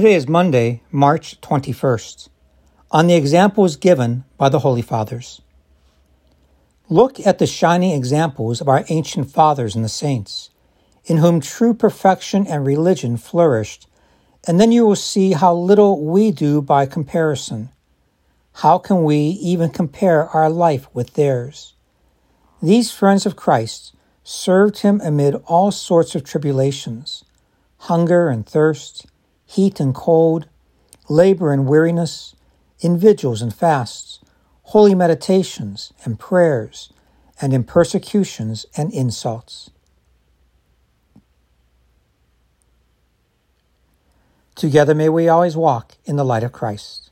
Today is Monday, March 21st, on the examples given by the Holy Fathers. Look at the shining examples of our ancient fathers and the saints, in whom true perfection and religion flourished, and then you will see how little we do by comparison. How can we even compare our life with theirs? These friends of Christ served him amid all sorts of tribulations hunger and thirst, heat and cold, labor and weariness, in vigils and fasts, holy meditations and prayers, and in persecutions and insults. Together may we always walk in the light of Christ.